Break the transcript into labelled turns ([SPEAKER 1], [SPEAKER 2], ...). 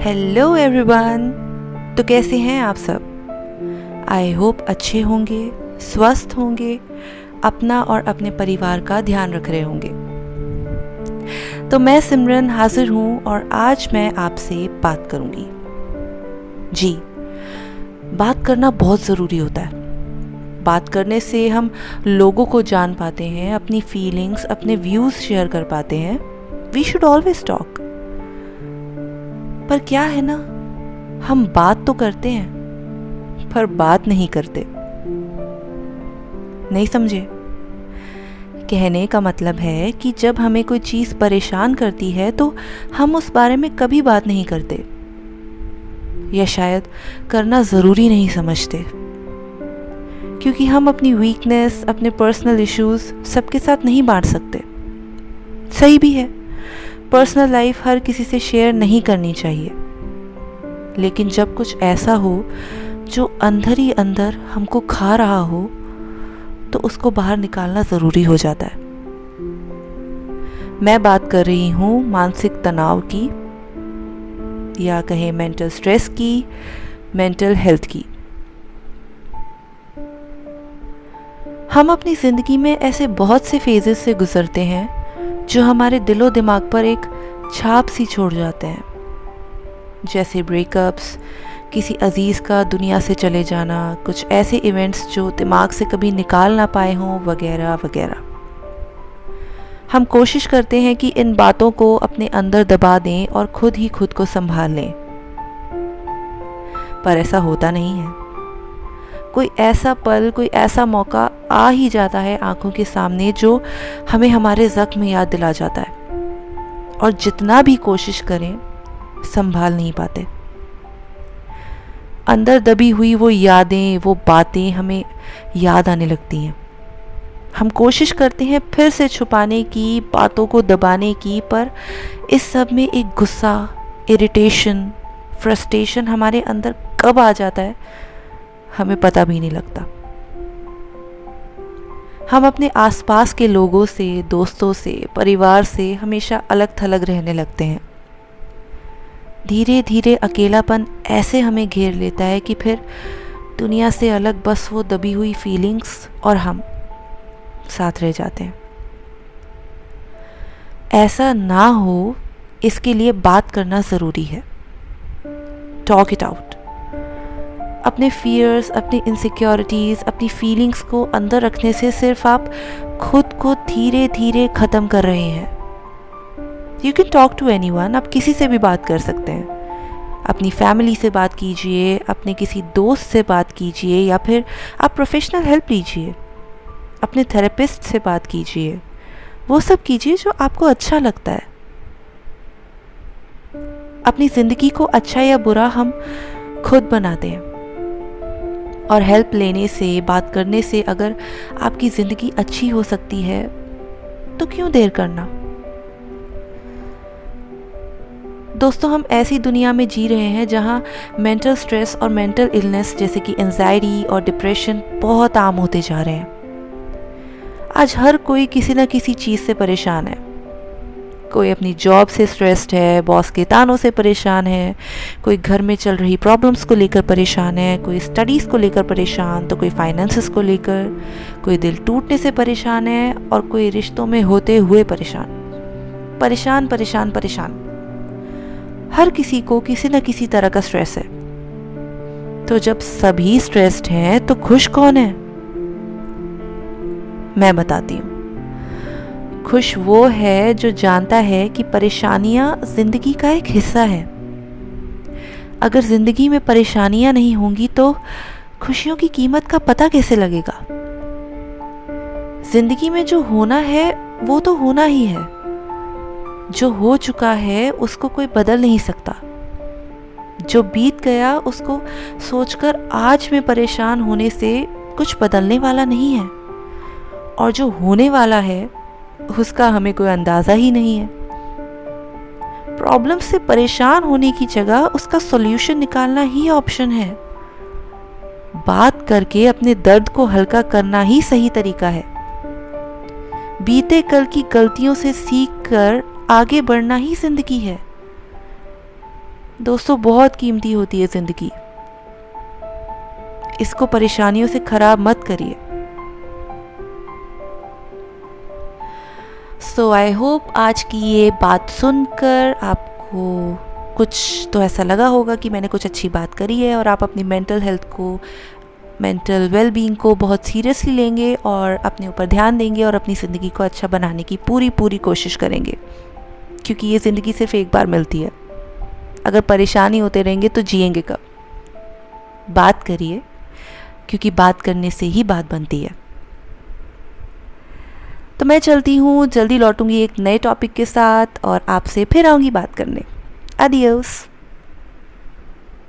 [SPEAKER 1] Hello everyone तो कैसे हैं आप सब? आई होप अच्छे होंगे, स्वस्थ होंगे, अपना और अपने परिवार का ध्यान रख रहे होंगे। तो मैं सिमरन हाजिर हूँ और आज मैं आपसे बात करूँगी। जी, बात करना बहुत ज़रूरी होता है। बात करने से हम लोगों को जान पाते हैं, अपनी फीलिंग्स अपने व्यूज़ शेयर कर पाते हैं। वी शुड ऑलवेज टॉक पर क्या है ना? हम बात तो करते हैं, पर बात नहीं करते। नहीं समझे? कहने का मतलब है कि जब हमें कोई चीज़ परेशान करती है तो हम उस बारे में कभी बात नहीं करते। या शायद करना ज़रूरी नहीं समझते। क्योंकि हम अपनी वीकनेस अपने पर्सनल इश्यूज़ सबके साथ नहीं बांट सकते। सही भी है। पर्सनल लाइफ हर किसी से शेयर नहीं करनी चाहिए। लेकिन जब कुछ ऐसा हो, जो अंदर ही अंदर हमको खा रहा हो तो उसको बाहर निकालना ज़रूरी हो जाता है। मैं बात कर रही हूँ मानसिक तनाव की, या कहें मेंटल स्ट्रेस की मेंटल हेल्थ की। हम अपनी ज़िंदगी में ऐसे बहुत से फेजेस से गुजरते हैं जो हमारे दिलो दिमाग पर एक छाप सी छोड़ जाते हैं। जैसे ब्रेकअप्स किसी अज़ीज़ का दुनिया से चले जाना, कुछ ऐसे इवेंट्स जो दिमाग से कभी निकाल ना पाए हों, वगैरह वगैरह। हम कोशिश करते हैं कि इन बातों को अपने अंदर दबा दें और खुद ही खुद को संभाल लें। पर ऐसा होता नहीं है। कोई ऐसा पल, कोई ऐसा मौका आ ही जाता है आँखों के सामने जो हमें हमारे ज़ख्म याद दिला जाता है। और जितना भी कोशिश करें, संभाल नहीं पाते। अंदर दबी हुई वो यादें, वो बातें हमें याद आने लगती हैं। हम कोशिश करते हैं फिर से छुपाने की, बातों को दबाने की, पर इस सब में एक गुस्सा, इरिटेशन, फ्रस्ट्रेशन हमारे अंदर कब आ जाता है? हमें पता भी नहीं लगता। हम अपने आसपास के लोगों से, दोस्तों से, परिवार से हमेशा अलग थलग रहने लगते हैं। धीरे धीरे अकेलापन ऐसे हमें घेर लेता है कि फिर दुनिया से अलग बस वो दबी हुई फीलिंग्स और हम साथ रह जाते हैं। ऐसा ना हो, इसके लिए बात करना ज़रूरी है। टॉक इट आउट अपने फियर्स अपनी इनसिक्योरिटीज़ अपनी फीलिंग्स को अंदर रखने से सिर्फ़ आप खुद को धीरे धीरे ख़त्म कर रहे हैं। You can talk to anyone आप किसी से भी बात कर सकते हैं। अपनी फैमिली से बात कीजिए, अपने किसी दोस्त से बात कीजिए, या फिर आप प्रोफेशनल हेल्प लीजिए। अपने थेरेपिस्ट से बात कीजिए। वो सब कीजिए जो आपको अच्छा लगता है। अपनी ज़िंदगी को अच्छा या बुरा हम खुद बनाते हैं। और हेल्प लेने से, बात करने से अगर आपकी ज़िंदगी अच्छी हो सकती है तो क्यों देर करना? दोस्तों, हम ऐसी दुनिया में जी रहे हैं जहाँ मेंटल स्ट्रेस और मेंटल इलनेस जैसे कि एनजाइटी और डिप्रेशन बहुत आम होते जा रहे हैं। आज हर कोई किसी न किसी चीज़ से परेशान है। कोई अपनी जॉब से स्ट्रेस्ड है बॉस के तानों से परेशान है, कोई घर में चल रही प्रॉब्लम्स को लेकर परेशान है, कोई स्टडीज़ को लेकर परेशान तो कोई फाइनेंसेस को लेकर, कोई दिल टूटने से परेशान है और कोई रिश्तों में होते हुए परेशान। परेशान परेशान परेशान। हर किसी को किसी न किसी तरह का स्ट्रेस है। तो जब सभी स्ट्रेस्ड हैं तो खुश कौन है? मैं बताती हूँ। खुश वो है जो जानता है कि परेशानियाँ ज़िंदगी का एक हिस्सा है। अगर ज़िंदगी में परेशानियाँ नहीं होंगी तो खुशियों की कीमत का पता कैसे लगेगा? ज़िंदगी में जो होना है, वो तो होना ही है। जो हो चुका है, उसको कोई बदल नहीं सकता। जो बीत गया, उसको सोचकर आज में परेशान होने से कुछ बदलने वाला नहीं है। और जो होने वाला है उसका हमें कोई अंदाज़ा ही नहीं है। प्रॉब्लम से परेशान होने की जगह उसका सॉल्यूशन निकालना ही ऑप्शन है। बात करके अपने दर्द को हल्का करना ही सही तरीका है। बीते कल की गलतियों से सीख कर आगे बढ़ना ही ज़िंदगी है। दोस्तों, बहुत कीमती होती है ज़िंदगी। इसको परेशानियों से ख़राब मत करिए। सो आई होप आज की ये बात सुनकर आपको कुछ तो ऐसा लगा होगा कि मैंने कुछ अच्छी बात करी है और आप अपनी मेंटल हेल्थ को मेंटल वेल बींग को बहुत सीरियसली लेंगे और अपने ऊपर ध्यान देंगे और अपनी ज़िंदगी को अच्छा बनाने की पूरी पूरी कोशिश करेंगे। क्योंकि ये ज़िंदगी सिर्फ़ एक बार मिलती है। अगर परेशानी होते रहेंगे तो जिएँगे कब? बात करिए, क्योंकि बात करने से ही बात बनती है। तो मैं चलती हूँ, जल्दी लौटूँगी एक नए टॉपिक के साथ और आपसे फिर आऊँगी बात करने Adiós.